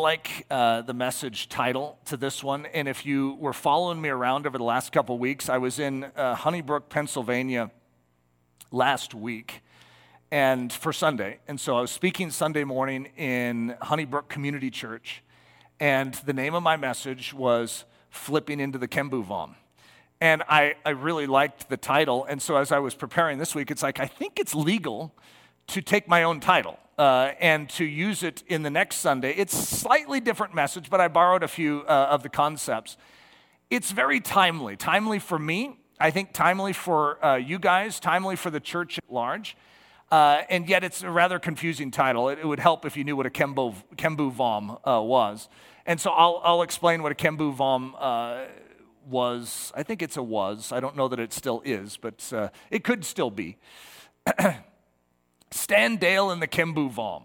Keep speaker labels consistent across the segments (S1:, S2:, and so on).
S1: like uh, the message title to this one. And if you were following me around over the last couple weeks, I was in uh, Honeybrook, Pennsylvania last week and for Sunday. And so I was speaking Sunday morning in Honeybrook Community Church. And the name of my message was Flipping into the Kembu Vom. And I, I really liked the title. And so as I was preparing this week, it's like, I think it's legal to take my own title uh, and to use it in the next Sunday. It's slightly different message, but I borrowed a few uh, of the concepts. It's very timely, timely for me. I think timely for uh, you guys, timely for the church at large. Uh, and yet it's a rather confusing title. It, it, would help if you knew what a Kembu, Kembu Vom uh, was. And so I'll, I'll, explain what a Kembu Vom uh, was. I think it's a was. I don't know that it still is, but it could still be. Stan Dale and the Kembu Vom.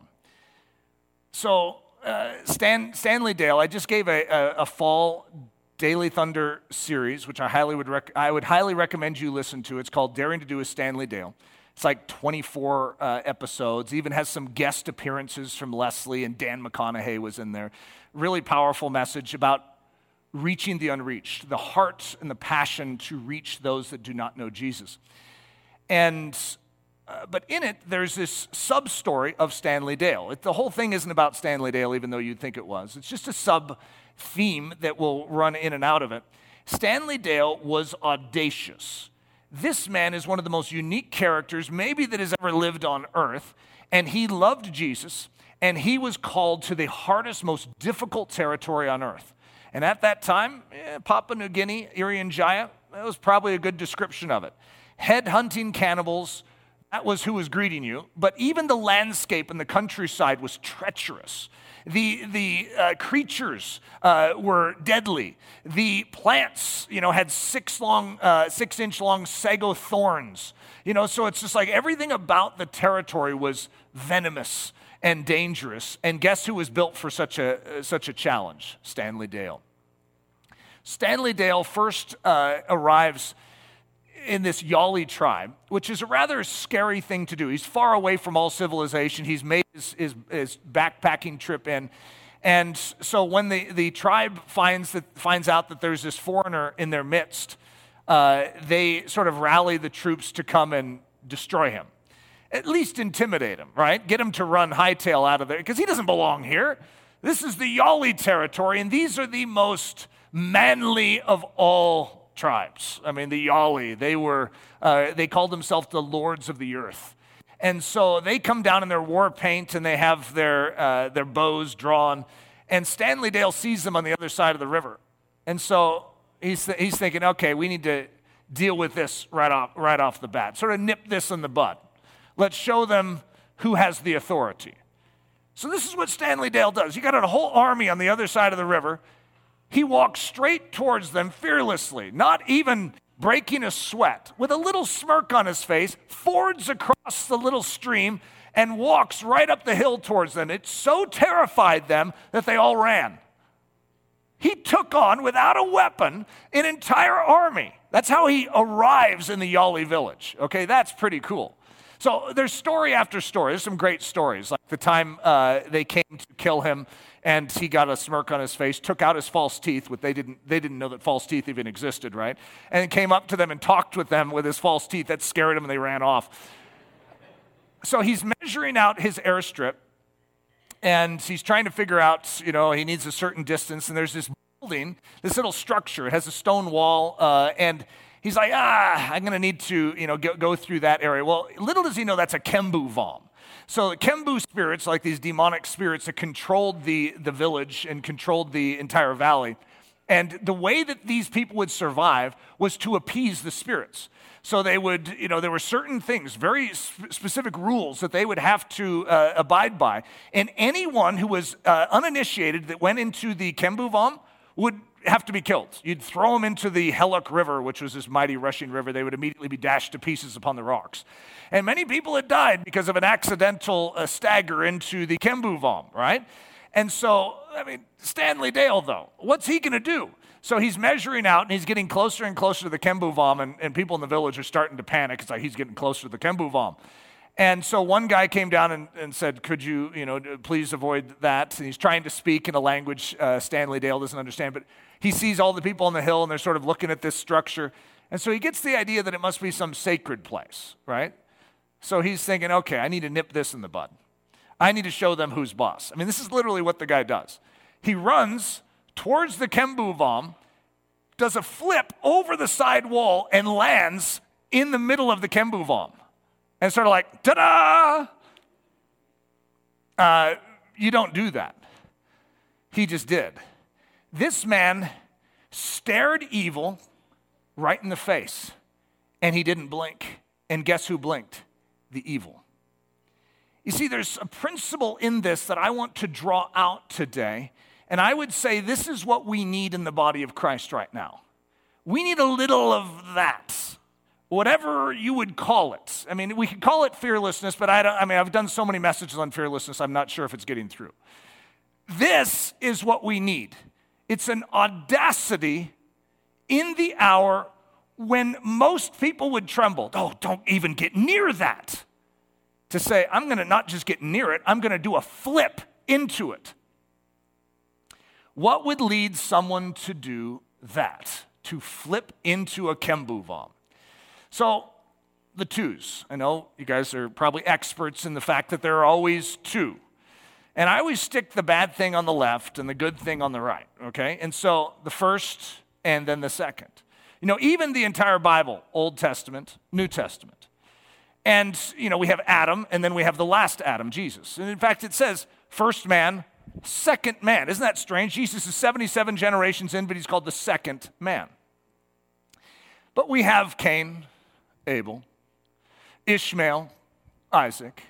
S1: So, uh, Stan, Stanley Dale, I just gave a, a, a, fall Daily Thunder series, which I, highly would rec- I would highly recommend you listen to. It's called Daring to Do with Stanley Dale. It's like 24 uh, episodes, even has some guest appearances from Leslie and Dan McConaughey was in there. Really powerful message about reaching the unreached, the heart and the passion to reach those that do not know Jesus. And uh, but in it, there's this sub story of Stanley Dale. It, the whole thing isn't about Stanley Dale, even though you'd think it was. It's just a sub theme that will run in and out of it. Stanley Dale was audacious. This man is one of the most unique characters, maybe, that has ever lived on earth. And he loved Jesus, and he was called to the hardest, most difficult territory on earth. And at that time, eh, Papua New Guinea, Irian Jaya, that was probably a good description of it. Head hunting cannibals, that was who was greeting you. But even the landscape and the countryside was treacherous. The, the uh, creatures uh, were deadly. The plants, you know, had six long, uh, six inch long sago thorns. You know, so it's just like everything about the territory was venomous and dangerous. And guess who was built for such a, such a challenge? Stanley Dale. Stanley Dale first uh, arrives in this Yali tribe, which is a rather scary thing to do. He's far away from all civilization. He's made his, his, his backpacking trip in. And so when the, the tribe finds, that, finds out that there's this foreigner in their midst, uh, they sort of rally the troops to come and destroy him. At least intimidate him, right? Get him to run hightail out of there, because he doesn't belong here. This is the Yali territory, and these are the most manly of all tribes. I mean, the Yali, they were, uh, they called themselves the lords of the earth. And so they come down in their war paint and they have their, uh, their bows drawn. And Stanley Dale sees them on the other side of the river. And so he's, th- he's thinking, okay, we need to deal with this right off, right off the bat. Sort of nip this in the bud. Let's show them who has the authority. So this is what Stanley Dale does. You got a whole army on the other side of the river. He walks straight towards them fearlessly, not even breaking a sweat, with a little smirk on his face, fords across the little stream and walks right up the hill towards them. It so terrified them that they all ran. He took on, without a weapon, an entire army. That's how he arrives in the Yali village. Okay, that's pretty cool. So there's story after story. There's some great stories, like the time uh, they came to kill him and he got a smirk on his face, took out his false teeth, but they didn't, they didn't know that false teeth even existed, right? And came up to them and talked with them with his false teeth. That scared them and they ran off. So he's measuring out his airstrip and he's trying to figure out, you know, he needs a certain distance. And there's this building, this little structure. It has a stone wall, uh, and he's like, ah, I'm going to need to, you know, go, go, through that area. Well, little does he know that's a Kembu Vom. So the Kembu spirits, like these demonic spirits that controlled the, the village and controlled the entire valley, And the way that these people would survive was to appease the spirits. So they would, you know, there were certain things, very sp- specific rules that they would have to uh, abide by. And anyone who was uh, uninitiated that went into the Kembuvam would have to be killed. You'd throw them into the Heluk River, which was this mighty rushing river. They would immediately be dashed to pieces upon the rocks. And many people had died because of an accidental uh, stagger into the Kembuvam, right? And so, I mean, Stanley Dale, though, what's he going to do? So he's measuring out and he's getting closer and closer to the Kembuvam, and, and people in the village are starting to panic. It's like he's getting closer to the Kembuvam. And so one guy came down and, and, said, Could you, you know, please avoid that? And he's trying to speak in a language uh, Stanley Dale doesn't understand, but he sees all the people on the hill and they're sort of looking at this structure. And so he gets the idea that it must be some sacred place, right? So he's thinking, okay, I need to nip this in the bud. I need to show them who's boss. I mean, this is literally what the guy does. He runs towards the Kembuvam, does a flip over the side wall, and lands in the middle of the Kembuvam. And sort of like, ta da! Uh, you don't do that. He just did. This man stared evil right in the face, and he didn't blink. And guess who blinked? The evil. You see, there's a principle in this that I want to draw out today, and I would say this is what we need in the body of Christ right now. We need a little of that, whatever you would call it. I mean, we could call it fearlessness, but I, don't, I mean, I've done so many messages on fearlessness, I'm not sure if it's getting through. This is what we need. It's an audacity in the hour when most people would tremble. Oh, don't even get near that. To say, I'm going to not just get near it, I'm going to do a flip into it. What would lead someone to do that? To flip into a kembuvam? So, the twos. I know you guys are probably experts in the fact that there are always two. And I always stick the bad thing on the left and the good thing on the right, okay? And so the first and then the second. You know, even the entire Bible, Old Testament, New Testament. And, you know, we have Adam and then we have the last Adam, Jesus. And in fact, it says first man, second man. Isn't that strange? Jesus is 77 generations in, but he's called the second man. But we have Cain, Abel, Ishmael, Isaac,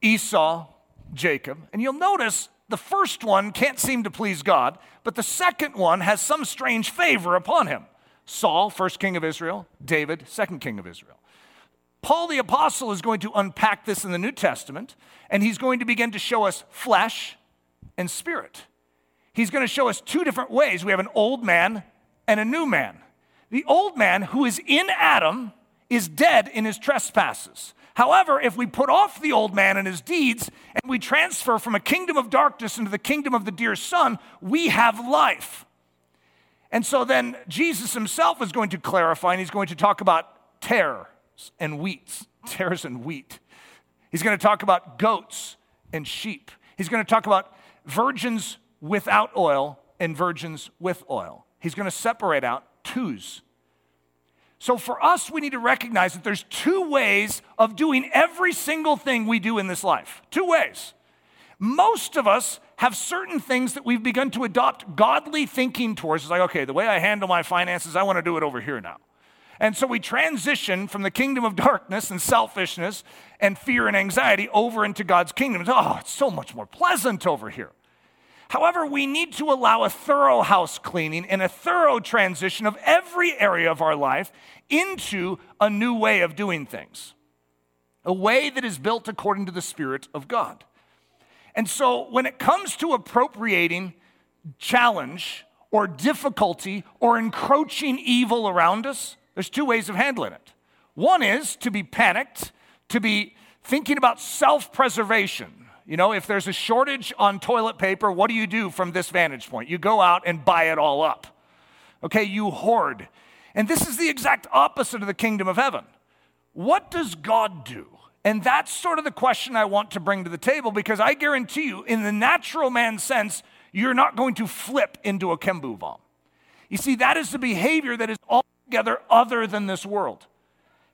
S1: Esau, Jacob. And you'll notice the first one can't seem to please God, but the second one has some strange favor upon him. Saul, first king of Israel, David, second king of Israel. Paul the Apostle is going to unpack this in the New Testament, and he's going to begin to show us flesh and spirit. He's going to show us two different ways. We have an old man and a new man. The old man, who is in Adam, is dead in his trespasses. However, if we put off the old man and his deeds and we transfer from a kingdom of darkness into the kingdom of the dear Son, we have life. And so then Jesus himself is going to clarify and he's going to talk about tares and wheats, tares and wheat. He's going to talk about goats and sheep. He's going to talk about virgins without oil and virgins with oil. He's going to separate out twos so for us, we need to recognize that there's two ways of doing every single thing we do in this life. Two ways. Most of us have certain things that we've begun to adopt godly thinking towards. It's like, okay, the way I handle my finances, I want to do it over here now. And so we transition from the kingdom of darkness and selfishness and fear and anxiety over into God's kingdom. Oh, it's so much more pleasant over here. However, we need to allow a thorough house cleaning and a thorough transition of every area of our life into a new way of doing things, a way that is built according to the Spirit of God. And so, when it comes to appropriating challenge or difficulty or encroaching evil around us, there's two ways of handling it. One is to be panicked, to be thinking about self preservation you know, if there's a shortage on toilet paper, what do you do from this vantage point? You go out and buy it all up. Okay, you hoard. And this is the exact opposite of the kingdom of heaven. What does God do? And that's sort of the question I want to bring to the table because I guarantee you, in the natural man sense, you're not going to flip into a kembuvam. You see, that is the behavior that is altogether other than this world.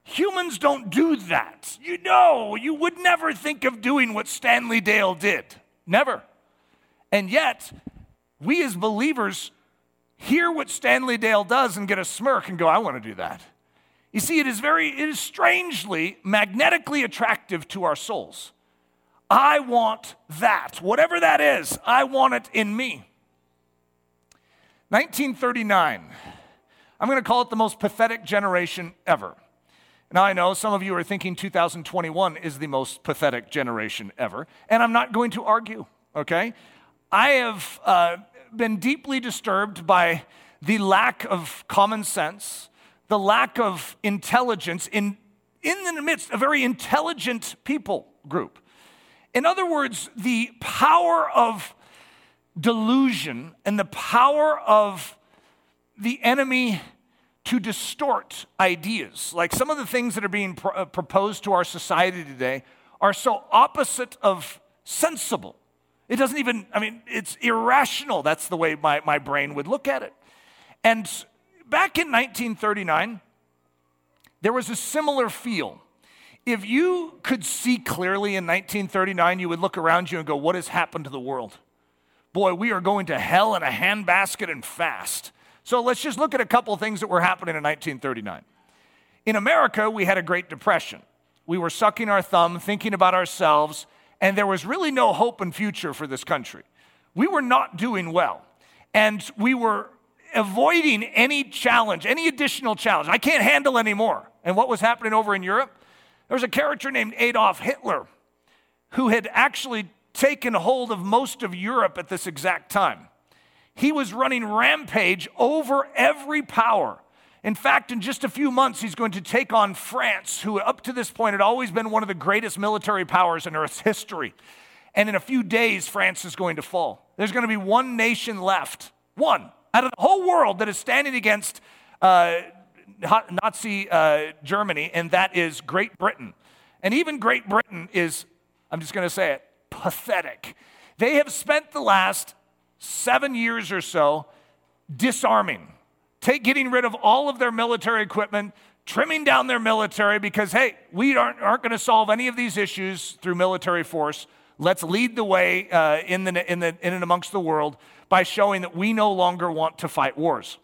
S1: Humans don't do that. You know, you would never think of doing what Stanley Dale did. Never. And yet, we as believers, hear what Stanley Dale does and get a smirk and go, I want to do that. You see, it is very, it is strangely magnetically attractive to our souls. I want that. Whatever that is, I want it in me. 1939. I'm going to call it the most pathetic generation ever. Now, I know some of you are thinking 2021 is the most pathetic generation ever, and I'm not going to argue, okay? I have uh, been deeply disturbed by the lack of common sense, the lack of intelligence in, in the midst of a very intelligent people group. In other words, the power of delusion and the power of the enemy to distort ideas. Like some of the things that are being uh, proposed to our society today are so opposite of sensible. It doesn't even, I mean, it's irrational. That's the way my, my brain would look at it. And back in 1939, there was a similar feel. If you could see clearly in 1939, you would look around you and go, What has happened to the world? Boy, we are going to hell in a handbasket and fast. So let's just look at a couple things that were happening in 1939. In America, we had a Great Depression. We were sucking our thumb, thinking about ourselves, and there was really no hope and future for this country. We were not doing well, and we were avoiding any challenge, any additional challenge. I can't handle anymore. And what was happening over in Europe? There was a character named Adolf Hitler who had actually taken hold of most of Europe at this exact time. He was running rampage over every power. In fact, in just a few months, he's going to take on France, who up to this point had always been one of the greatest military powers in Earth's history. And in a few days, France is going to fall. There's going to be one nation left, one out of the whole world that is standing against uh, Nazi uh, Germany, and that is Great Britain. And even Great Britain is, I'm just going to say it, pathetic. They have spent the last seven years or so disarming, take, getting rid of all of their military equipment, trimming down their military because, hey, we aren't, aren't going to solve any of these issues through military force. Let's lead the way uh, in, the, in, the, in and amongst the world by showing that we no longer want to fight wars.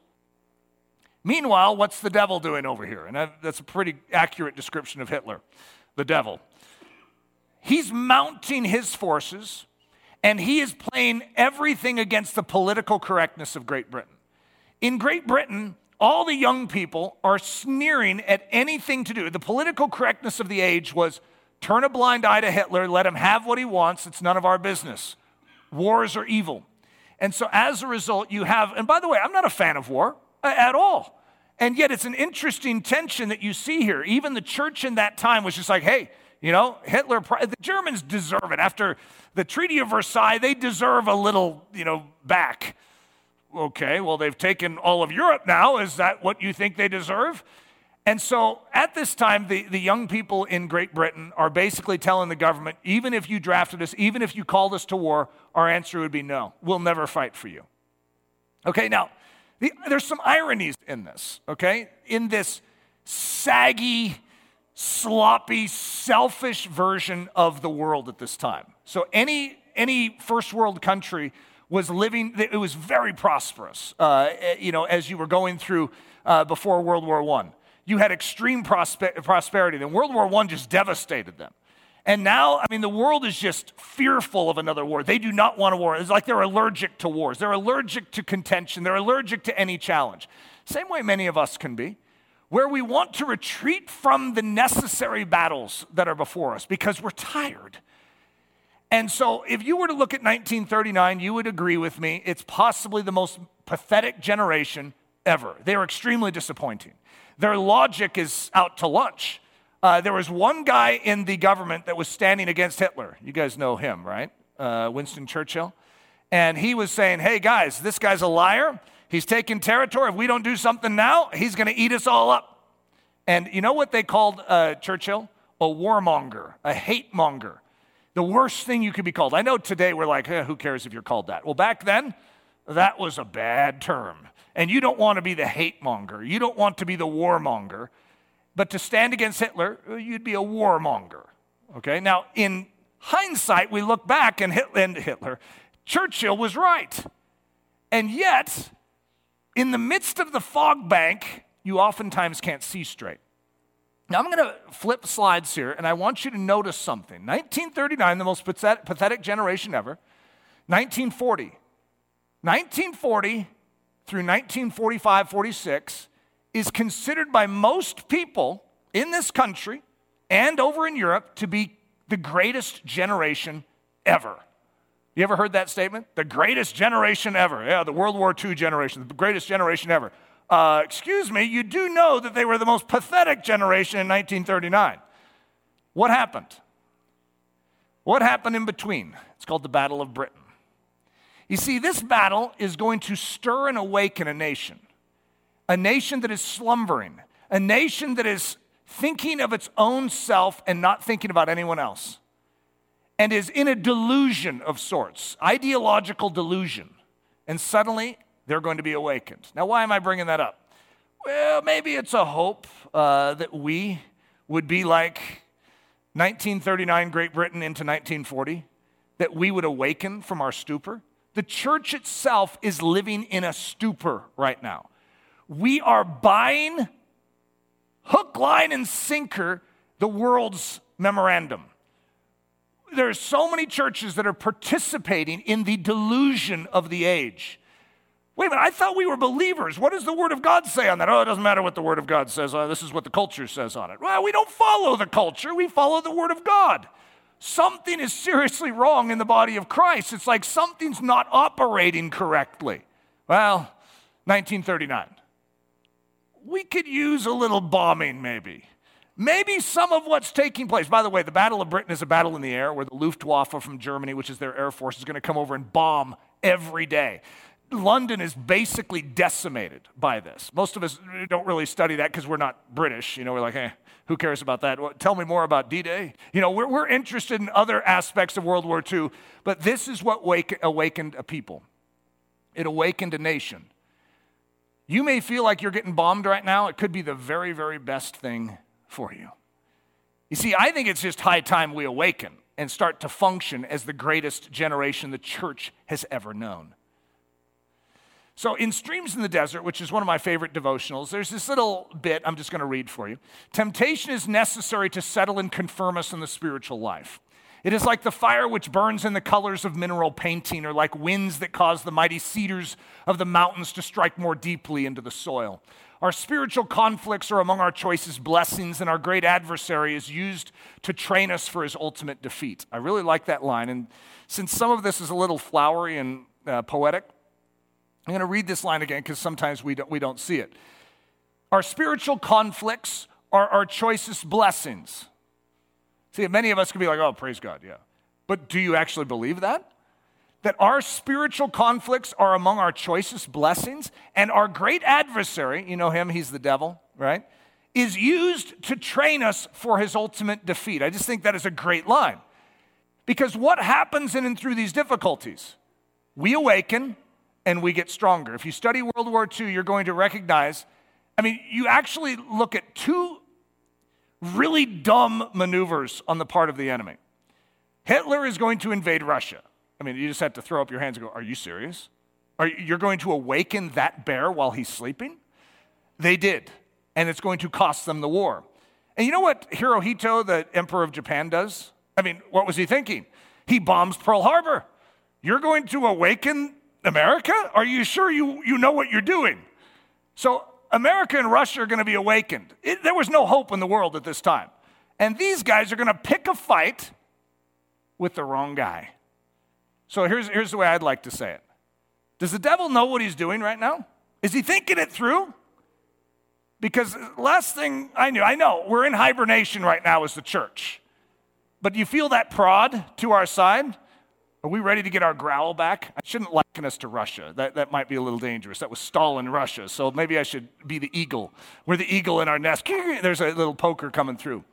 S1: Meanwhile, what's the devil doing over here? And that's a pretty accurate description of Hitler, the devil. He's mounting his forces and he is playing everything against the political correctness of Great Britain. In Great Britain, all the young people are sneering at anything to do. The political correctness of the age was turn a blind eye to Hitler, let him have what he wants, it's none of our business. Wars are evil. And so as a result, you have, and by the way, I'm not a fan of war uh, at all. And yet it's an interesting tension that you see here. Even the church in that time was just like, hey, you know, Hitler, the Germans deserve it. After the Treaty of Versailles, they deserve a little, you know, back. Okay, well, they've taken all of Europe now. Is that what you think they deserve? And so at this time, the, the young people in Great Britain are basically telling the government even if you drafted us, even if you called us to war, our answer would be no. We'll never fight for you. Okay, now, the, there's some ironies in this, okay? In this saggy, sloppy, selfish version of the world at this time. So any any first world country was living; it was very prosperous. Uh, eh, you know, as you were going through uh, before World War One, you had extreme prosper- prosperity. Then World War One just devastated them. And now, I mean, the world is just fearful of another war. They do not want a war. It's like they're allergic to wars. They're allergic to contention. They're allergic to any challenge. Same way many of us can be where we want to retreat from the necessary battles that are before us because we're tired. And so, if you were to look at 1939, you would agree with me, it's possibly the most pathetic generation ever. They are extremely disappointing. Their logic is out to lunch. Uh, there was one guy in the government that was standing against Hitler. You guys know him, right? Uh, Winston Churchill. And he was saying, hey, guys, this guy's a liar. He's taking territory. If we don't do something now, he's going to eat us all up. And you know what they called uh, Churchill? A warmonger, a hate monger. The worst thing you could be called. I know today we're like, eh, who cares if you're called that? Well, back then, that was a bad term. And you don't want to be the hate monger. You don't want to be the warmonger. But to stand against Hitler, you'd be a warmonger. Okay? Now, in hindsight, we look back and Hitler, Churchill was right. And yet, in the midst of the fog bank, you oftentimes can't see straight. Now, I'm going to flip slides here, and I want you to notice something. 1939, the most pathetic generation ever. 1940. 1940 through 1945 46 is considered by most people in this country and over in Europe to be the greatest generation ever. You ever heard that statement? The greatest generation ever. Yeah, the World War II generation, the greatest generation ever. Uh, excuse me, you do know that they were the most pathetic generation in 1939. What happened? What happened in between? It's called the Battle of Britain. You see, this battle is going to stir and awaken a nation, a nation that is slumbering, a nation that is thinking of its own self and not thinking about anyone else, and is in a delusion of sorts, ideological delusion. And suddenly they're going to be awakened. Now, why am I bringing that up? Well, maybe it's a hope uh, that we would be like 1939 Great Britain into 1940, that we would awaken from our stupor. The church itself is living in a stupor right now. We are buying hook, line, and sinker the world's memorandum. There are so many churches that are participating in the delusion of the age. Wait a minute, I thought we were believers. What does the Word of God say on that? Oh, it doesn't matter what the Word of God says. Uh, this is what the culture says on it. Well, we don't follow the culture, we follow the Word of God. Something is seriously wrong in the body of Christ. It's like something's not operating correctly. Well, 1939. We could use a little bombing, maybe. Maybe some of what's taking place. By the way, the Battle of Britain is a battle in the air where the Luftwaffe from Germany, which is their air force, is going to come over and bomb every day. London is basically decimated by this. Most of us don't really study that because we're not British. You know, we're like, hey, who cares about that? Well, tell me more about D Day. You know, we're, we're interested in other aspects of World War II, but this is what wake, awakened a people. It awakened a nation. You may feel like you're getting bombed right now. It could be the very, very best thing for you. You see, I think it's just high time we awaken and start to function as the greatest generation the church has ever known. So, in Streams in the Desert, which is one of my favorite devotionals, there's this little bit I'm just going to read for you. Temptation is necessary to settle and confirm us in the spiritual life. It is like the fire which burns in the colors of mineral painting, or like winds that cause the mighty cedars of the mountains to strike more deeply into the soil. Our spiritual conflicts are among our choicest blessings, and our great adversary is used to train us for his ultimate defeat. I really like that line. And since some of this is a little flowery and uh, poetic, I'm going to read this line again because sometimes we don't, we don't see it. Our spiritual conflicts are our choicest blessings. See, many of us can be like, oh, praise God, yeah. But do you actually believe that? That our spiritual conflicts are among our choicest blessings, and our great adversary, you know him, he's the devil, right? Is used to train us for his ultimate defeat. I just think that is a great line. Because what happens in and through these difficulties? We awaken, and we get stronger. If you study World War II, you're going to recognize, I mean, you actually look at two really dumb maneuvers on the part of the enemy. Hitler is going to invade Russia. I mean, you just have to throw up your hands and go, Are you serious? Are you're going to awaken that bear while he's sleeping? They did, and it's going to cost them the war. And you know what Hirohito, the emperor of Japan, does? I mean, what was he thinking? He bombs Pearl Harbor. You're going to awaken America? Are you sure you, you know what you're doing? So, America and Russia are going to be awakened. It, there was no hope in the world at this time. And these guys are going to pick a fight with the wrong guy. So, here's, here's the way I'd like to say it Does the devil know what he's doing right now? Is he thinking it through? Because last thing I knew, I know we're in hibernation right now as the church. But you feel that prod to our side? Are we ready to get our growl back? I shouldn't liken us to Russia. That, that might be a little dangerous. That was Stalin, Russia. So maybe I should be the eagle. We're the eagle in our nest. There's a little poker coming through.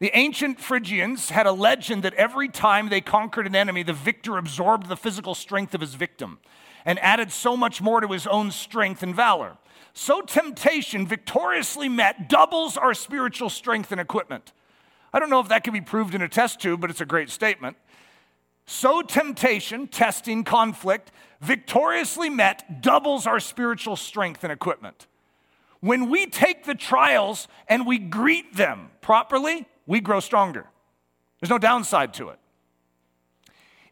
S1: The ancient Phrygians had a legend that every time they conquered an enemy, the victor absorbed the physical strength of his victim and added so much more to his own strength and valor. So temptation, victoriously met, doubles our spiritual strength and equipment. I don't know if that can be proved in a test tube, but it's a great statement. So temptation, testing, conflict, victoriously met, doubles our spiritual strength and equipment. When we take the trials and we greet them properly, we grow stronger. There's no downside to it.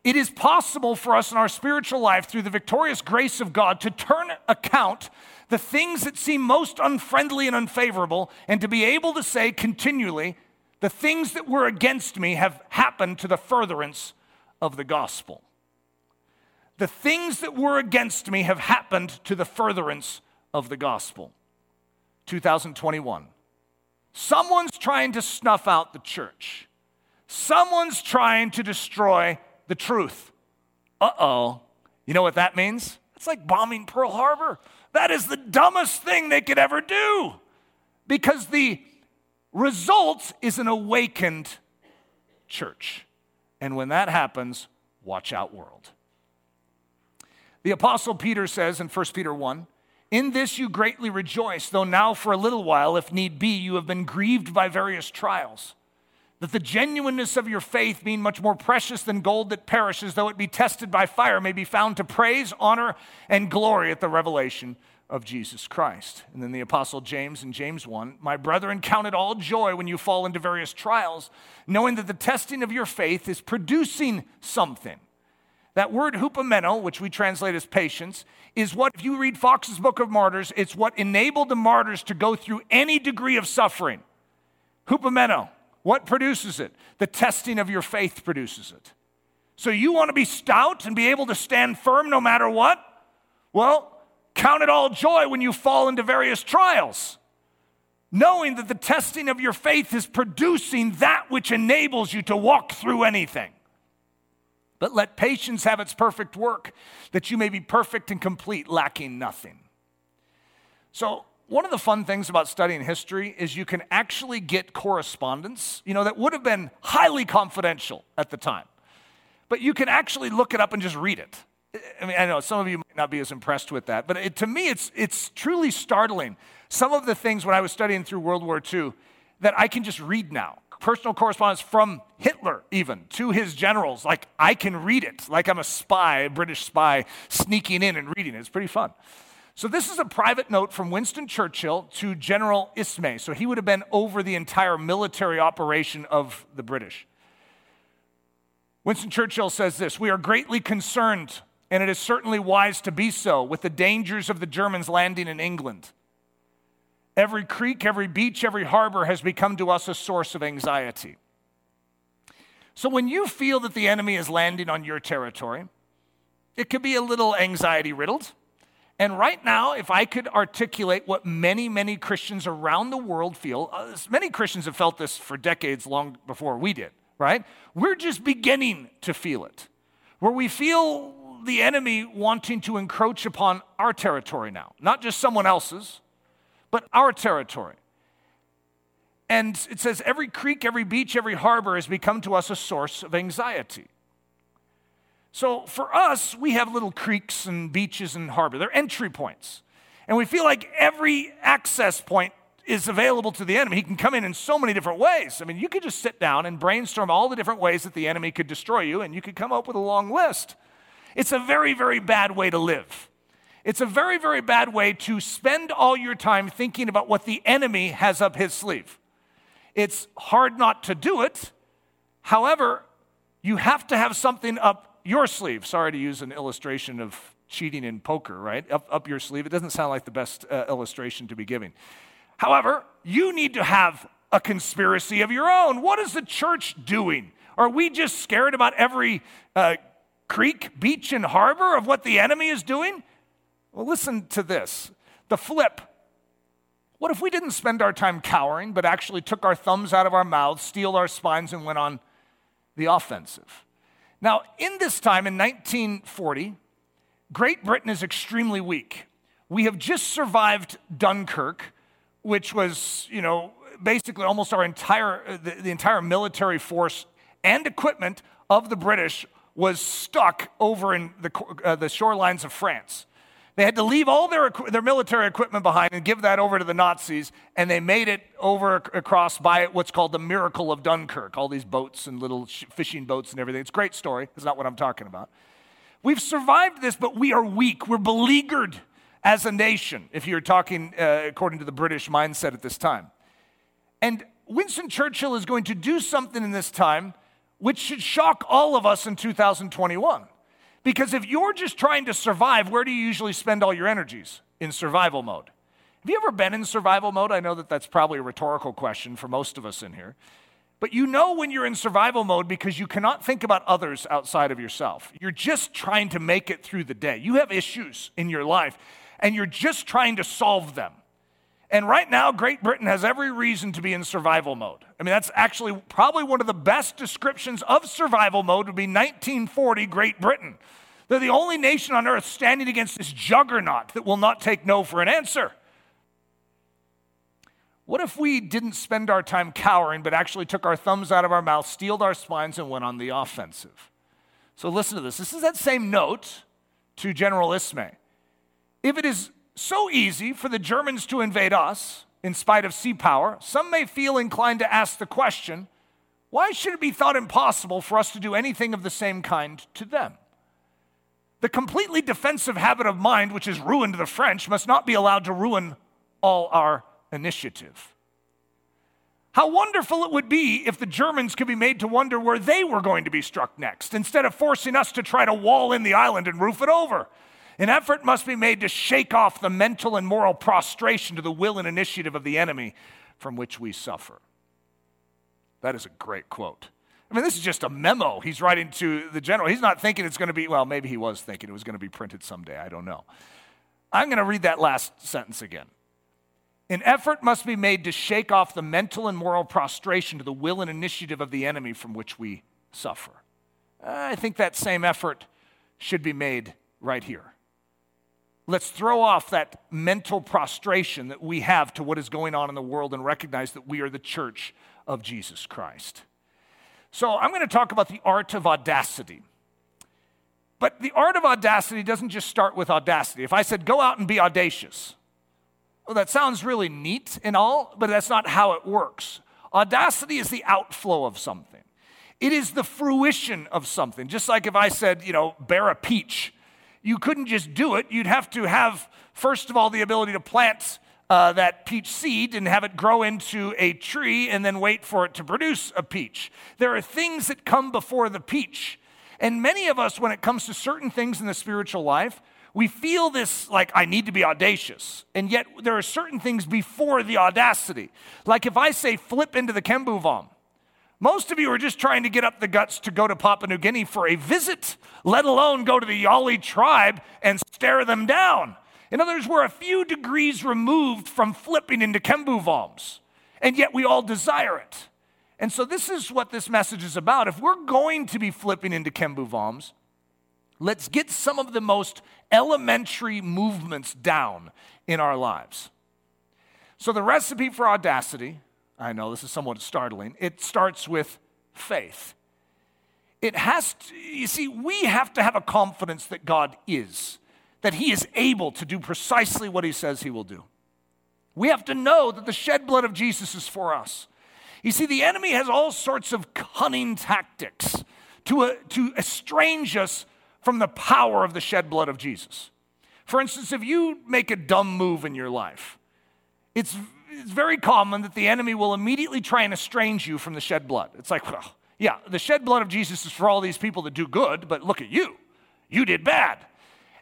S1: It is possible for us in our spiritual life through the victorious grace of God to turn account the things that seem most unfriendly and unfavorable and to be able to say continually, the things that were against me have happened to the furtherance of the gospel. The things that were against me have happened to the furtherance of the gospel. 2021. Someone's trying to snuff out the church. Someone's trying to destroy the truth. Uh oh. You know what that means? It's like bombing Pearl Harbor. That is the dumbest thing they could ever do because the result is an awakened church. And when that happens, watch out, world. The Apostle Peter says in 1 Peter 1 In this you greatly rejoice, though now for a little while, if need be, you have been grieved by various trials. That the genuineness of your faith, being much more precious than gold that perishes, though it be tested by fire, may be found to praise, honor, and glory at the revelation of Jesus Christ. And then the Apostle James in James 1 My brethren, count it all joy when you fall into various trials, knowing that the testing of your faith is producing something. That word hupomeno, which we translate as patience, is what, if you read Fox's Book of Martyrs, it's what enabled the martyrs to go through any degree of suffering. Hupomeno, what produces it? The testing of your faith produces it. So you want to be stout and be able to stand firm no matter what? Well, Count it all joy when you fall into various trials, knowing that the testing of your faith is producing that which enables you to walk through anything. But let patience have its perfect work, that you may be perfect and complete, lacking nothing. So, one of the fun things about studying history is you can actually get correspondence, you know, that would have been highly confidential at the time. But you can actually look it up and just read it. I mean, I know some of you might not be as impressed with that, but it, to me, it's, it's truly startling. Some of the things when I was studying through World War II that I can just read now. Personal correspondence from Hitler, even to his generals. Like, I can read it like I'm a spy, a British spy, sneaking in and reading it. It's pretty fun. So, this is a private note from Winston Churchill to General Ismay. So, he would have been over the entire military operation of the British. Winston Churchill says this We are greatly concerned and it is certainly wise to be so, with the dangers of the Germans landing in England. Every creek, every beach, every harbor has become to us a source of anxiety. So when you feel that the enemy is landing on your territory, it could be a little anxiety riddled. And right now, if I could articulate what many, many Christians around the world feel, uh, many Christians have felt this for decades long before we did, right? We're just beginning to feel it. Where we feel the enemy wanting to encroach upon our territory now, not just someone else's, but our territory. And it says, every creek, every beach, every harbor has become to us a source of anxiety. So for us, we have little creeks and beaches and harbor. They're entry points. And we feel like every access point is available to the enemy. He can come in in so many different ways. I mean, you could just sit down and brainstorm all the different ways that the enemy could destroy you, and you could come up with a long list. It's a very, very bad way to live. It's a very, very bad way to spend all your time thinking about what the enemy has up his sleeve. It's hard not to do it. However, you have to have something up your sleeve. Sorry to use an illustration of cheating in poker, right? Up, up your sleeve. It doesn't sound like the best uh, illustration to be giving. However, you need to have a conspiracy of your own. What is the church doing? Are we just scared about every uh, creek, beach, and harbor of what the enemy is doing? Well, listen to this the flip. What if we didn't spend our time cowering, but actually took our thumbs out of our mouths, steeled our spines, and went on the offensive? Now, in this time in 1940, Great Britain is extremely weak. We have just survived Dunkirk, which was, you know, basically almost our entire, the, the entire military force and equipment of the British was stuck over in the, uh, the shorelines of France. They had to leave all their, their military equipment behind and give that over to the Nazis, and they made it over across by what's called the Miracle of Dunkirk. All these boats and little fishing boats and everything. It's a great story. It's not what I'm talking about. We've survived this, but we are weak. We're beleaguered as a nation, if you're talking uh, according to the British mindset at this time. And Winston Churchill is going to do something in this time which should shock all of us in 2021. Because if you're just trying to survive, where do you usually spend all your energies? In survival mode. Have you ever been in survival mode? I know that that's probably a rhetorical question for most of us in here. But you know when you're in survival mode because you cannot think about others outside of yourself. You're just trying to make it through the day. You have issues in your life and you're just trying to solve them. And right now, Great Britain has every reason to be in survival mode. I mean, that's actually probably one of the best descriptions of survival mode would be 1940 Great Britain. They're the only nation on earth standing against this juggernaut that will not take no for an answer. What if we didn't spend our time cowering, but actually took our thumbs out of our mouths, steeled our spines, and went on the offensive? So listen to this. This is that same note to General Ismay. If it is so easy for the Germans to invade us, in spite of sea power, some may feel inclined to ask the question why should it be thought impossible for us to do anything of the same kind to them? The completely defensive habit of mind, which has ruined the French, must not be allowed to ruin all our initiative. How wonderful it would be if the Germans could be made to wonder where they were going to be struck next, instead of forcing us to try to wall in the island and roof it over. An effort must be made to shake off the mental and moral prostration to the will and initiative of the enemy from which we suffer. That is a great quote. I mean, this is just a memo he's writing to the general. He's not thinking it's going to be, well, maybe he was thinking it was going to be printed someday. I don't know. I'm going to read that last sentence again. An effort must be made to shake off the mental and moral prostration to the will and initiative of the enemy from which we suffer. I think that same effort should be made right here. Let's throw off that mental prostration that we have to what is going on in the world and recognize that we are the church of Jesus Christ. So, I'm going to talk about the art of audacity. But the art of audacity doesn't just start with audacity. If I said, go out and be audacious, well, that sounds really neat and all, but that's not how it works. Audacity is the outflow of something, it is the fruition of something. Just like if I said, you know, bear a peach, you couldn't just do it. You'd have to have, first of all, the ability to plant uh, that peach seed and have it grow into a tree and then wait for it to produce a peach. There are things that come before the peach. And many of us, when it comes to certain things in the spiritual life, we feel this like, I need to be audacious. And yet, there are certain things before the audacity. Like if I say flip into the Kembu most of you are just trying to get up the guts to go to Papua New Guinea for a visit, let alone go to the Yali tribe and stare them down. In other words, we're a few degrees removed from flipping into Kembu Voms, and yet we all desire it. And so, this is what this message is about. If we're going to be flipping into Kembu Voms, Let's get some of the most elementary movements down in our lives. So, the recipe for audacity, I know this is somewhat startling, it starts with faith. It has to, you see, we have to have a confidence that God is, that He is able to do precisely what He says He will do. We have to know that the shed blood of Jesus is for us. You see, the enemy has all sorts of cunning tactics to, uh, to estrange us from the power of the shed blood of Jesus. For instance, if you make a dumb move in your life, it's, it's very common that the enemy will immediately try and estrange you from the shed blood. It's like, well, yeah, the shed blood of Jesus is for all these people that do good, but look at you. You did bad.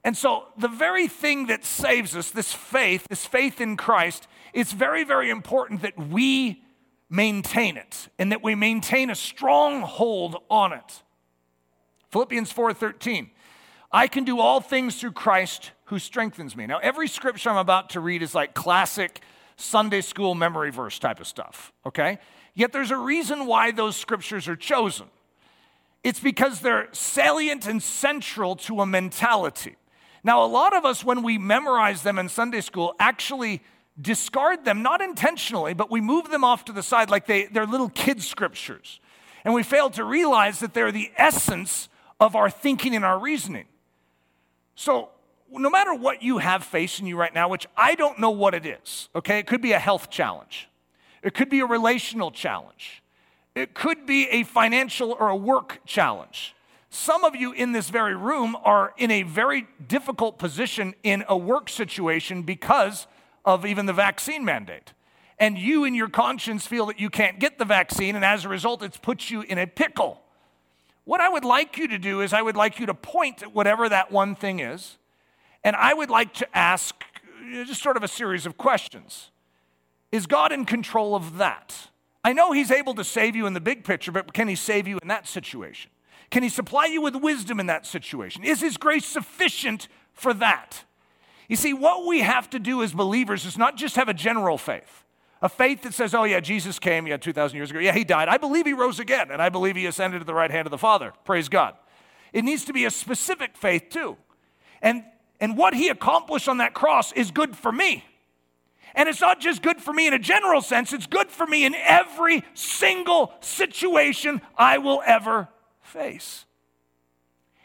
S1: And so, the very thing that saves us, this faith, this faith in Christ, it's very, very important that we maintain it and that we maintain a strong hold on it. Philippians 4:13. I can do all things through Christ who strengthens me. Now, every scripture I'm about to read is like classic Sunday school memory verse type of stuff, okay? Yet there's a reason why those scriptures are chosen. It's because they're salient and central to a mentality. Now, a lot of us, when we memorize them in Sunday school, actually discard them, not intentionally, but we move them off to the side like they, they're little kid scriptures. And we fail to realize that they're the essence of our thinking and our reasoning. So, no matter what you have facing you right now, which I don't know what it is, okay? It could be a health challenge, it could be a relational challenge, it could be a financial or a work challenge. Some of you in this very room are in a very difficult position in a work situation because of even the vaccine mandate. And you, in your conscience, feel that you can't get the vaccine, and as a result, it's put you in a pickle. What I would like you to do is, I would like you to point at whatever that one thing is, and I would like to ask just sort of a series of questions. Is God in control of that? I know He's able to save you in the big picture, but can He save you in that situation? Can He supply you with wisdom in that situation? Is His grace sufficient for that? You see, what we have to do as believers is not just have a general faith. A faith that says, oh, yeah, Jesus came, yeah, 2,000 years ago. Yeah, he died. I believe he rose again, and I believe he ascended to the right hand of the Father. Praise God. It needs to be a specific faith, too. And, and what he accomplished on that cross is good for me. And it's not just good for me in a general sense, it's good for me in every single situation I will ever face.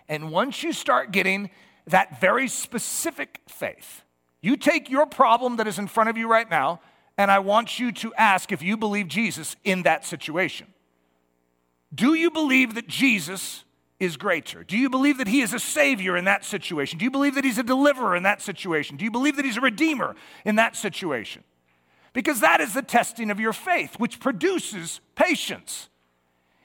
S1: And once you start getting that very specific faith, you take your problem that is in front of you right now and I want you to ask if you believe Jesus in that situation. Do you believe that Jesus is greater? Do you believe that he is a savior in that situation? Do you believe that he's a deliverer in that situation? Do you believe that he's a redeemer in that situation? Because that is the testing of your faith, which produces patience.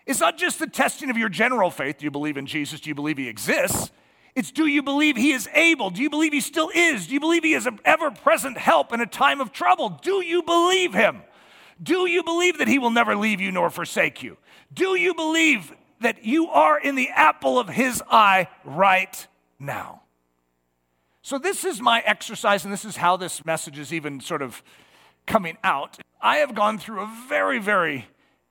S1: It's not just the testing of your general faith. Do you believe in Jesus? Do you believe he exists? It's do you believe he is able? Do you believe he still is? Do you believe he is an ever present help in a time of trouble? Do you believe him? Do you believe that he will never leave you nor forsake you? Do you believe that you are in the apple of his eye right now? So, this is my exercise, and this is how this message is even sort of coming out. I have gone through a very, very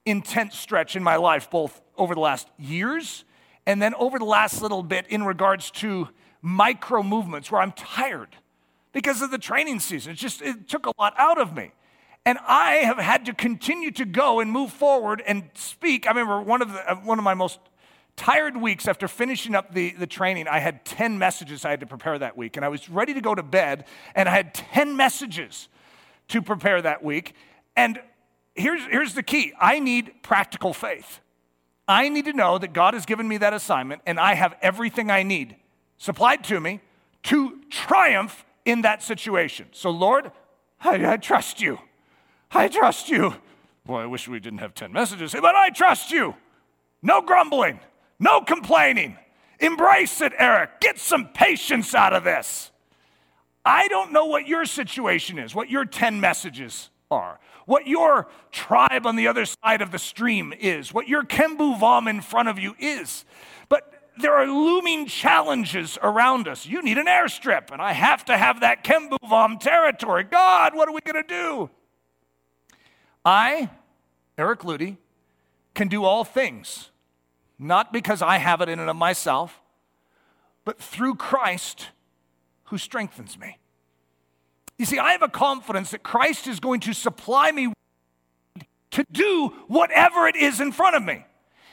S1: intense stretch in my life, both over the last years and then over the last little bit in regards to micro movements where I'm tired because of the training season. It just it took a lot out of me. And I have had to continue to go and move forward and speak. I remember one of, the, uh, one of my most tired weeks after finishing up the, the training, I had 10 messages I had to prepare that week. And I was ready to go to bed, and I had 10 messages to prepare that week. And here's, here's the key I need practical faith. I need to know that God has given me that assignment and I have everything I need supplied to me to triumph in that situation. So, Lord, I, I trust you. I trust you. Boy, I wish we didn't have 10 messages, but I trust you. No grumbling, no complaining. Embrace it, Eric. Get some patience out of this. I don't know what your situation is, what your 10 messages are what your tribe on the other side of the stream is, what your Kembu Vam in front of you is. But there are looming challenges around us. You need an airstrip, and I have to have that Kembu Vam territory. God, what are we going to do? I, Eric Ludy, can do all things, not because I have it in and of myself, but through Christ who strengthens me. You see, I have a confidence that Christ is going to supply me to do whatever it is in front of me.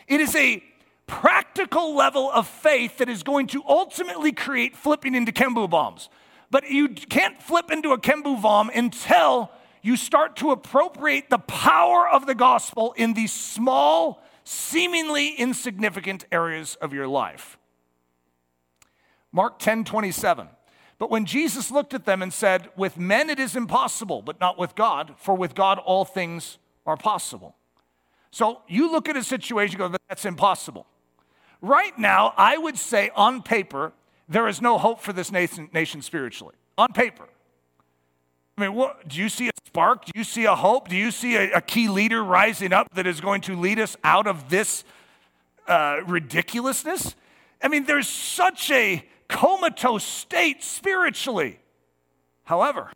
S1: It is a practical level of faith that is going to ultimately create flipping into Kembuvams. But you can't flip into a Kembuvam until you start to appropriate the power of the gospel in these small, seemingly insignificant areas of your life. Mark 10 27. But when Jesus looked at them and said, With men it is impossible, but not with God, for with God all things are possible. So you look at a situation go, That's impossible. Right now, I would say on paper, there is no hope for this nation, nation spiritually. On paper. I mean, what, do you see spark? Do you see a hope? Do you see a, a key leader rising up that is going to lead us out of this uh, ridiculousness? I mean, there's such a comatose state spiritually. However,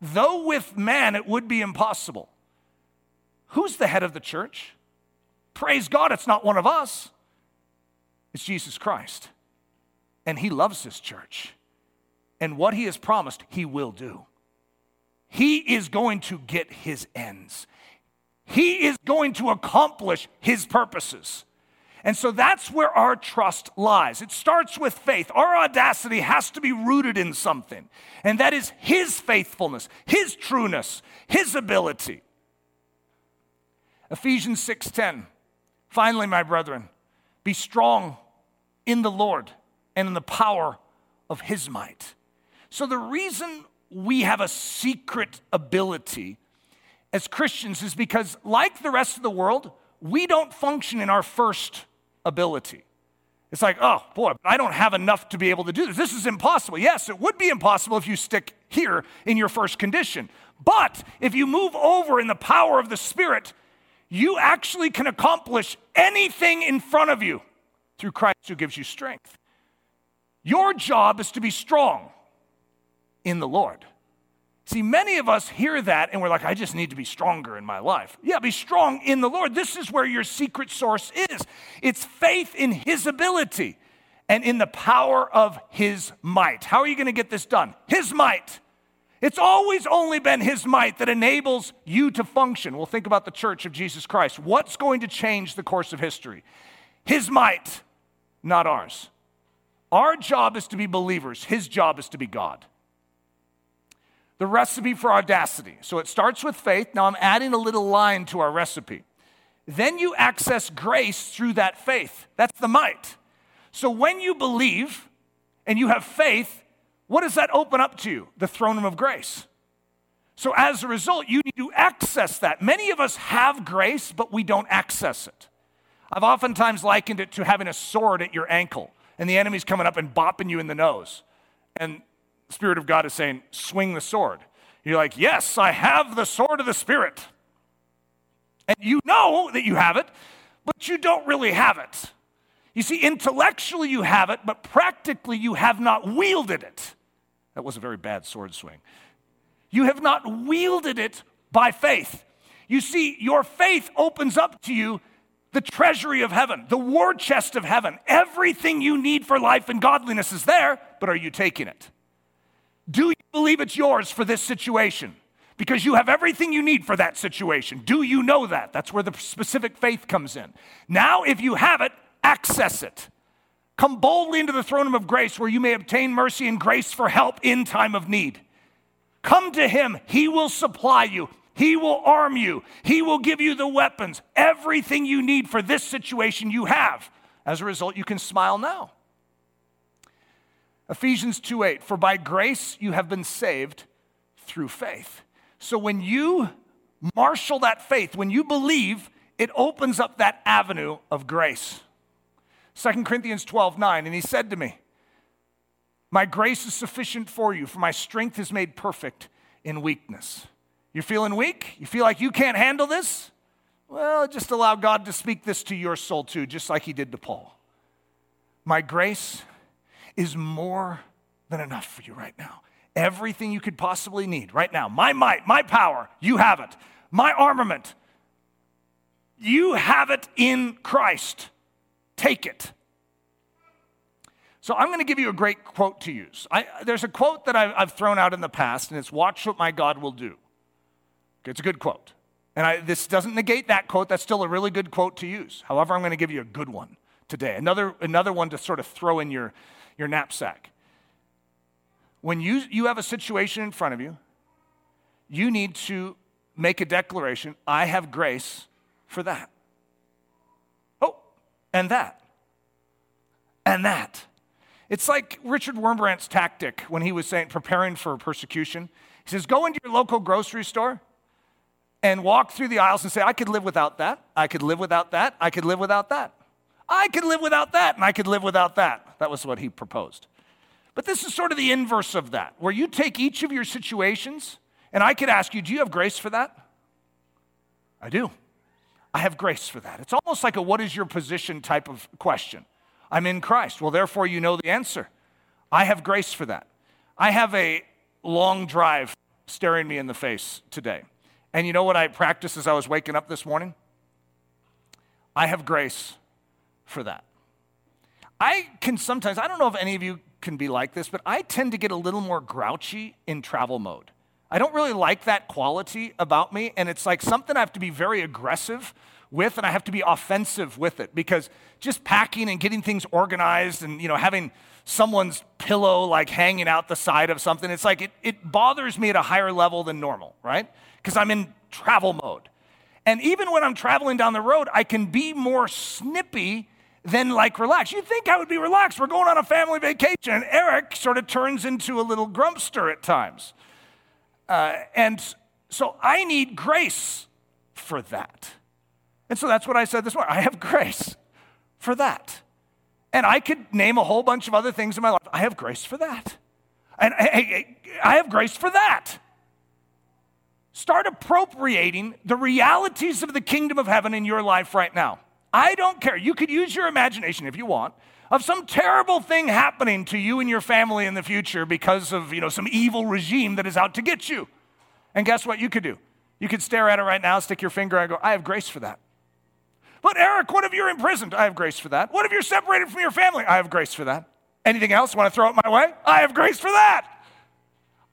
S1: though with man it would be impossible, who's the head of the church? Praise God, it's not one of us, it's Jesus Christ. And he loves his church. And what he has promised, he will do. He is going to get his ends. He is going to accomplish his purposes. And so that's where our trust lies. It starts with faith. Our audacity has to be rooted in something, and that is His faithfulness, His trueness, His ability. Ephesians 6:10. Finally, my brethren, be strong in the Lord and in the power of his might. So the reason we have a secret ability as Christians is because like the rest of the world, we don't function in our first ability. It's like, oh boy, I don't have enough to be able to do this. This is impossible. Yes, it would be impossible if you stick here in your first condition. But if you move over in the power of the Spirit, you actually can accomplish anything in front of you through Christ who gives you strength. Your job is to be strong in the Lord. See, many of us hear that and we're like, I just need to be stronger in my life. Yeah, be strong in the Lord. This is where your secret source is it's faith in His ability and in the power of His might. How are you going to get this done? His might. It's always only been His might that enables you to function. Well, think about the church of Jesus Christ. What's going to change the course of history? His might, not ours. Our job is to be believers, His job is to be God. The recipe for audacity. So it starts with faith. Now I'm adding a little line to our recipe. Then you access grace through that faith. That's the might. So when you believe and you have faith, what does that open up to you? The throne room of grace. So as a result, you need to access that. Many of us have grace, but we don't access it. I've oftentimes likened it to having a sword at your ankle, and the enemy's coming up and bopping you in the nose. And Spirit of God is saying, swing the sword. You're like, yes, I have the sword of the Spirit. And you know that you have it, but you don't really have it. You see, intellectually you have it, but practically you have not wielded it. That was a very bad sword swing. You have not wielded it by faith. You see, your faith opens up to you the treasury of heaven, the war chest of heaven. Everything you need for life and godliness is there, but are you taking it? Do you believe it's yours for this situation? Because you have everything you need for that situation. Do you know that? That's where the specific faith comes in. Now, if you have it, access it. Come boldly into the throne of grace where you may obtain mercy and grace for help in time of need. Come to him, he will supply you. He will arm you. He will give you the weapons. Everything you need for this situation you have. As a result, you can smile now. Ephesians 2 8, for by grace you have been saved through faith. So when you marshal that faith, when you believe, it opens up that avenue of grace. 2 Corinthians 12, 9. And he said to me, My grace is sufficient for you, for my strength is made perfect in weakness. You're feeling weak? You feel like you can't handle this? Well, just allow God to speak this to your soul too, just like he did to Paul. My grace is more than enough for you right now. Everything you could possibly need right now. My might, my power, you have it. My armament, you have it in Christ. Take it. So I'm going to give you a great quote to use. I, there's a quote that I've, I've, thrown out in the past, and it's "Watch what my God will do." Okay, it's a good quote, and I, this doesn't negate that quote. That's still a really good quote to use. However, I'm going to give you a good one today. Another another one to sort of throw in your your knapsack. When you you have a situation in front of you, you need to make a declaration. I have grace for that Oh, and that and that. It's like Richard Wurmbrand's tactic when he was saying preparing for persecution. He says, Go into your local grocery store and walk through the aisles and say, I could live without that. I could live without that. I could live without that. I could live without that, and I could live without that. That was what he proposed. But this is sort of the inverse of that, where you take each of your situations, and I could ask you, Do you have grace for that? I do. I have grace for that. It's almost like a what is your position type of question. I'm in Christ. Well, therefore, you know the answer. I have grace for that. I have a long drive staring me in the face today. And you know what I practiced as I was waking up this morning? I have grace for that. I can sometimes, I don't know if any of you can be like this, but I tend to get a little more grouchy in travel mode. I don't really like that quality about me, and it's like something I have to be very aggressive with, and I have to be offensive with it because just packing and getting things organized and you know having someone's pillow like hanging out the side of something, it's like it, it bothers me at a higher level than normal, right? Because I'm in travel mode. And even when I'm traveling down the road, I can be more snippy than like relaxed. You'd think I would be relaxed. We're going on a family vacation. And Eric sort of turns into a little grumpster at times. Uh, and so I need grace for that. And so that's what I said this morning. I have grace for that. And I could name a whole bunch of other things in my life. I have grace for that. And I, I have grace for that. Start appropriating the realities of the kingdom of heaven in your life right now. I don't care. You could use your imagination if you want of some terrible thing happening to you and your family in the future because of, you know, some evil regime that is out to get you. And guess what you could do? You could stare at it right now, stick your finger and go, I have grace for that. But Eric, what if you're imprisoned? I have grace for that. What if you're separated from your family? I have grace for that. Anything else want to throw it my way? I have grace for that.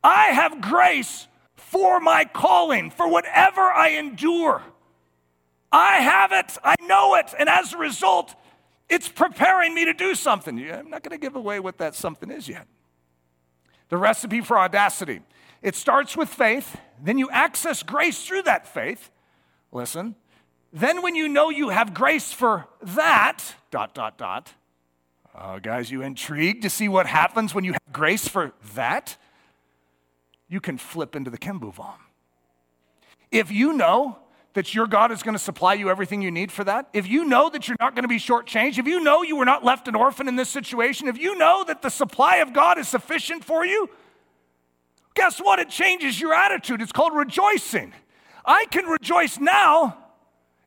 S1: I have grace for my calling, for whatever I endure. I have it, I know it, and as a result, it's preparing me to do something. I'm not going to give away what that something is yet. The recipe for audacity it starts with faith, then you access grace through that faith. Listen. Then, when you know you have grace for that, dot, dot, dot. Uh, guys, you intrigued to see what happens when you have grace for that? you can flip into the Kembuvam. If you know that your God is going to supply you everything you need for that, if you know that you're not going to be shortchanged, if you know you were not left an orphan in this situation, if you know that the supply of God is sufficient for you, guess what? It changes your attitude. It's called rejoicing. I can rejoice now,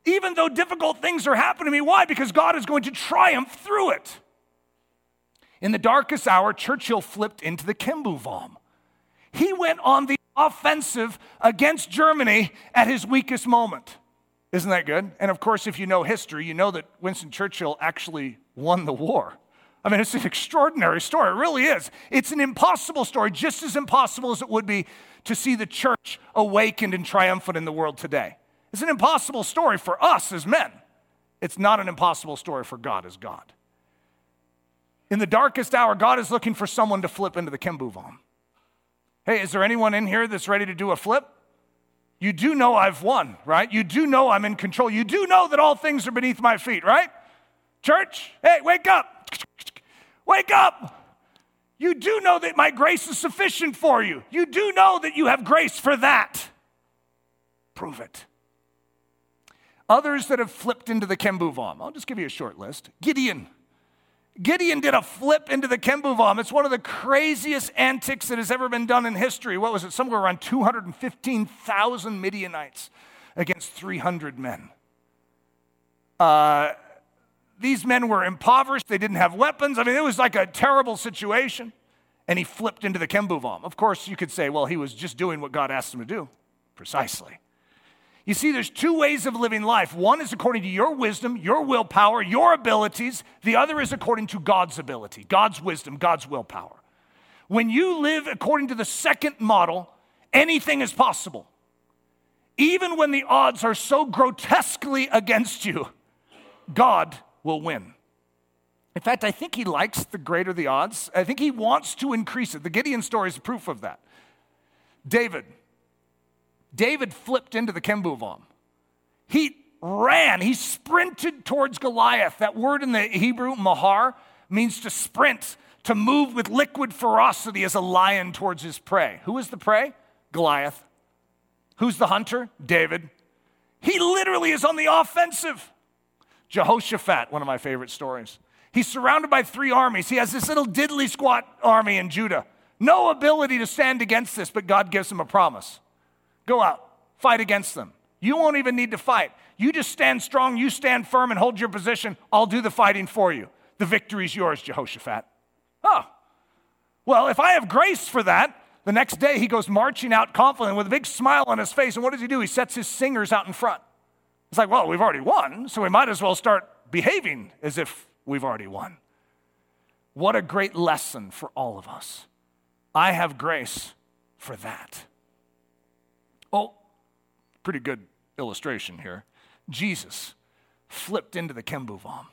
S1: even though difficult things are happening to me. Why? Because God is going to triumph through it. In the darkest hour, Churchill flipped into the Kembuvam. He went on the offensive against Germany at his weakest moment. Isn't that good? And of course, if you know history, you know that Winston Churchill actually won the war. I mean, it's an extraordinary story. It really is. It's an impossible story, just as impossible as it would be to see the church awakened and triumphant in the world today. It's an impossible story for us as men. It's not an impossible story for God as God. In the darkest hour, God is looking for someone to flip into the Kembuvam. Hey, is there anyone in here that's ready to do a flip? You do know I've won, right? You do know I'm in control. You do know that all things are beneath my feet, right? Church, hey, wake up. Wake up. You do know that my grace is sufficient for you. You do know that you have grace for that. Prove it. Others that have flipped into the Kembuvam. I'll just give you a short list. Gideon. Gideon did a flip into the Kembuvam. It's one of the craziest antics that has ever been done in history. What was it? Somewhere around 215,000 Midianites against 300 men. Uh, these men were impoverished. They didn't have weapons. I mean, it was like a terrible situation. And he flipped into the Kembuvam. Of course, you could say, well, he was just doing what God asked him to do. Precisely. You see, there's two ways of living life. One is according to your wisdom, your willpower, your abilities. The other is according to God's ability, God's wisdom, God's willpower. When you live according to the second model, anything is possible. Even when the odds are so grotesquely against you, God will win. In fact, I think he likes the greater the odds. I think he wants to increase it. The Gideon story is proof of that. David, David flipped into the Kembuvam. He ran, he sprinted towards Goliath. That word in the Hebrew, mahar, means to sprint, to move with liquid ferocity as a lion towards his prey. Who is the prey? Goliath. Who's the hunter? David. He literally is on the offensive. Jehoshaphat, one of my favorite stories. He's surrounded by three armies. He has this little diddly squat army in Judah. No ability to stand against this, but God gives him a promise. Go out, fight against them. You won't even need to fight. You just stand strong, you stand firm and hold your position. I'll do the fighting for you. The victory's yours, Jehoshaphat. Oh, well, if I have grace for that, the next day he goes marching out confident with a big smile on his face. And what does he do? He sets his singers out in front. It's like, well, we've already won, so we might as well start behaving as if we've already won. What a great lesson for all of us. I have grace for that. Pretty good illustration here. Jesus flipped into the Kembuvam.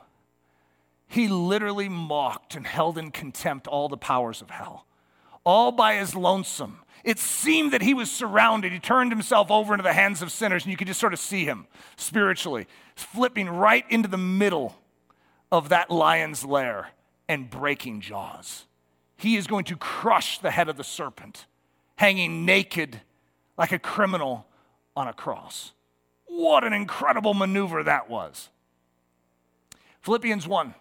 S1: He literally mocked and held in contempt all the powers of hell, all by his lonesome. It seemed that he was surrounded. He turned himself over into the hands of sinners, and you could just sort of see him spiritually, flipping right into the middle of that lion's lair and breaking jaws. He is going to crush the head of the serpent, hanging naked like a criminal on a cross. What an incredible maneuver that was. Philippians 1.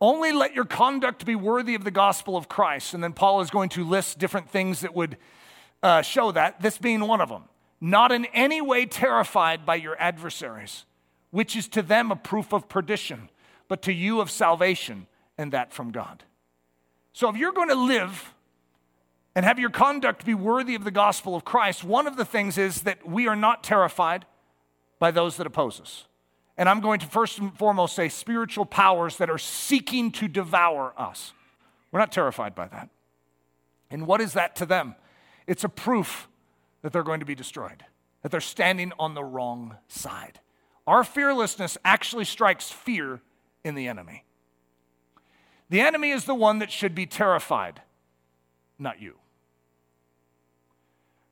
S1: Only let your conduct be worthy of the gospel of Christ. And then Paul is going to list different things that would uh, show that, this being one of them. Not in any way terrified by your adversaries, which is to them a proof of perdition, but to you of salvation, and that from God. So if you're going to live and have your conduct be worthy of the gospel of Christ, one of the things is that we are not terrified by those that oppose us. And I'm going to first and foremost say spiritual powers that are seeking to devour us. We're not terrified by that. And what is that to them? It's a proof that they're going to be destroyed, that they're standing on the wrong side. Our fearlessness actually strikes fear in the enemy. The enemy is the one that should be terrified, not you.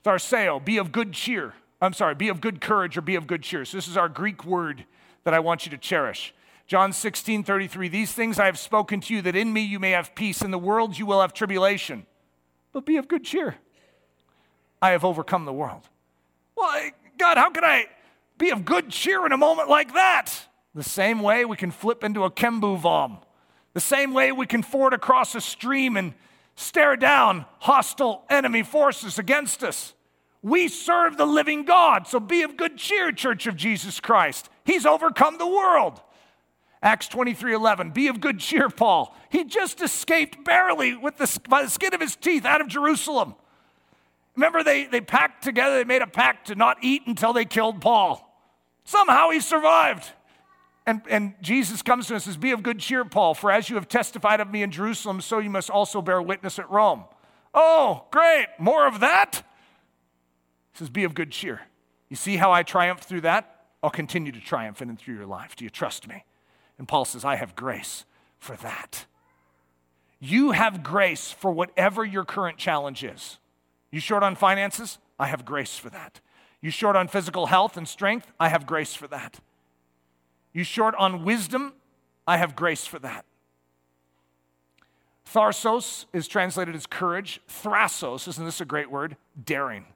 S1: Tharseo, be of good cheer. I'm sorry, be of good courage or be of good cheer. So this is our Greek word that I want you to cherish. John 16, 33, these things I have spoken to you, that in me you may have peace. In the world you will have tribulation, but be of good cheer. I have overcome the world. Well, God, how can I be of good cheer in a moment like that? The same way we can flip into a Kembuvam. The same way we can ford across a stream and stare down hostile enemy forces against us. We serve the living God, so be of good cheer, Church of Jesus Christ. He's overcome the world. Acts 23 11. Be of good cheer, Paul. He just escaped barely with the, by the skin of his teeth out of Jerusalem. Remember, they, they packed together, they made a pact to not eat until they killed Paul. Somehow he survived. And, and Jesus comes to us and says, Be of good cheer, Paul, for as you have testified of me in Jerusalem, so you must also bear witness at Rome. Oh, great. More of that? Says, Be of good cheer. You see how I triumphed through that? I'll continue to triumph in and through your life. Do you trust me? And Paul says, I have grace for that. You have grace for whatever your current challenge is. You short on finances? I have grace for that. You short on physical health and strength? I have grace for that. You short on wisdom? I have grace for that. Tharsos is translated as courage. Thrasos, isn't this a great word? Daring.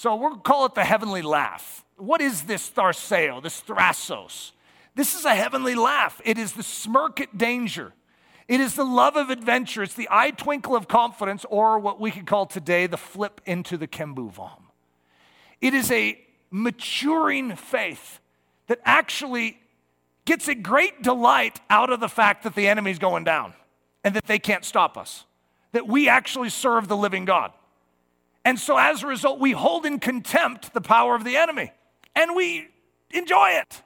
S1: So we'll call it the heavenly laugh. What is this tharseo, this thrasos? This is a heavenly laugh. It is the smirk at danger. It is the love of adventure. It's the eye twinkle of confidence, or what we could call today the flip into the kembuvam. It is a maturing faith that actually gets a great delight out of the fact that the enemy's going down and that they can't stop us, that we actually serve the living God. And so as a result, we hold in contempt the power of the enemy and we enjoy it.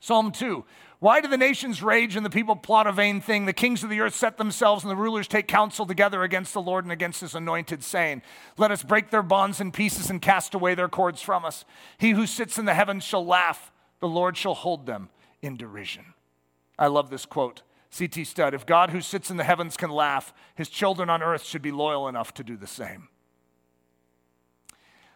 S1: Psalm 2 why do the nations rage and the people plot a vain thing? The kings of the earth set themselves and the rulers take counsel together against the Lord and against his anointed, saying, Let us break their bonds in pieces and cast away their cords from us. He who sits in the heavens shall laugh, the Lord shall hold them in derision. I love this quote. C.T. Studd If God who sits in the heavens can laugh, his children on earth should be loyal enough to do the same.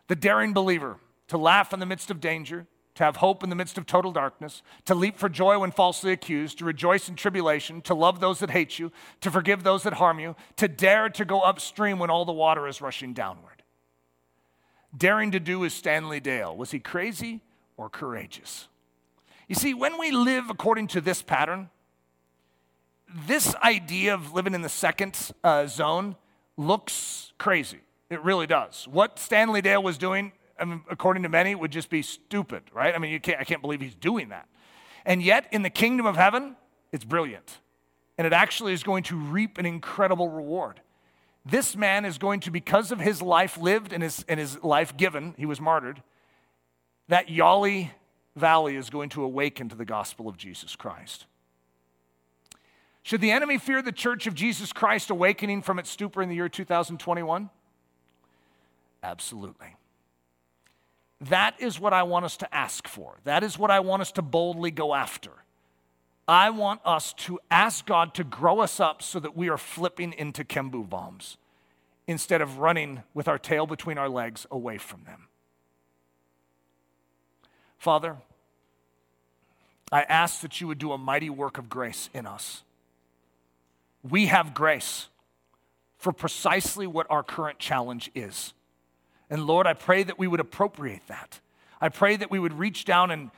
S1: The daring believer to laugh in the midst of danger, to have hope in the midst of total darkness, to leap for joy when falsely accused, to rejoice in tribulation, to love those that hate you, to forgive those that harm you, to dare to go upstream when all the water is rushing downward. Daring to do is Stanley Dale. Was he crazy or courageous? You see, when we live according to this pattern, this idea of living in the second uh, zone looks crazy. It really does. What Stanley Dale was doing I mean, according to many, would just be stupid, right? I mean, you can't, I can't believe he's doing that. And yet, in the kingdom of heaven, it's brilliant. And it actually is going to reap an incredible reward. This man is going to, because of his life lived and his, and his life given, he was martyred, that Yali Valley is going to awaken to the gospel of Jesus Christ. Should the enemy fear the church of Jesus Christ awakening from its stupor in the year 2021? Absolutely. that is what I want us to ask for. That is what I want us to boldly go after. I want us to ask God to grow us up so that we are flipping into Kembuvams instead of running with our tail between our legs away from them. Father, I ask that you would do a mighty work of grace in us. We have grace for precisely what our current challenge is. And Lord, I pray that we would appropriate that. I pray that we would reach down and,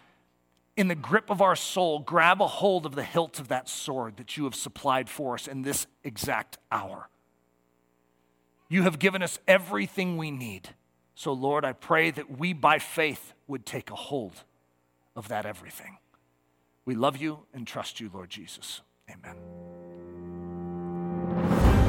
S1: in the grip of our soul, grab a hold of the hilt of that sword that you have supplied for us in this exact hour. You have given us everything we need. So, Lord, I pray that we by faith would take a hold of that everything. We love you and trust you, Lord Jesus. Amen.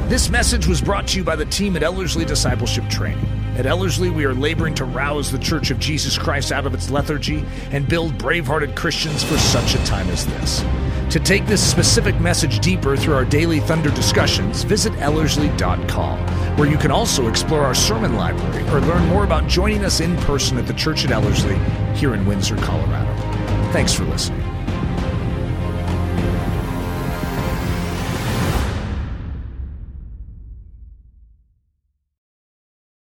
S2: This message was brought to you by the team at Ellerslie Discipleship Training. At Ellerslie, we are laboring to rouse the Church of Jesus Christ out of its lethargy and build brave-hearted Christians for such a time as this. To take this specific message deeper through our daily Thunder discussions, visit Ellerslie.com, where you can also explore our sermon library or learn more about joining us in person at the Church at Ellerslie here in Windsor, Colorado. Thanks for listening.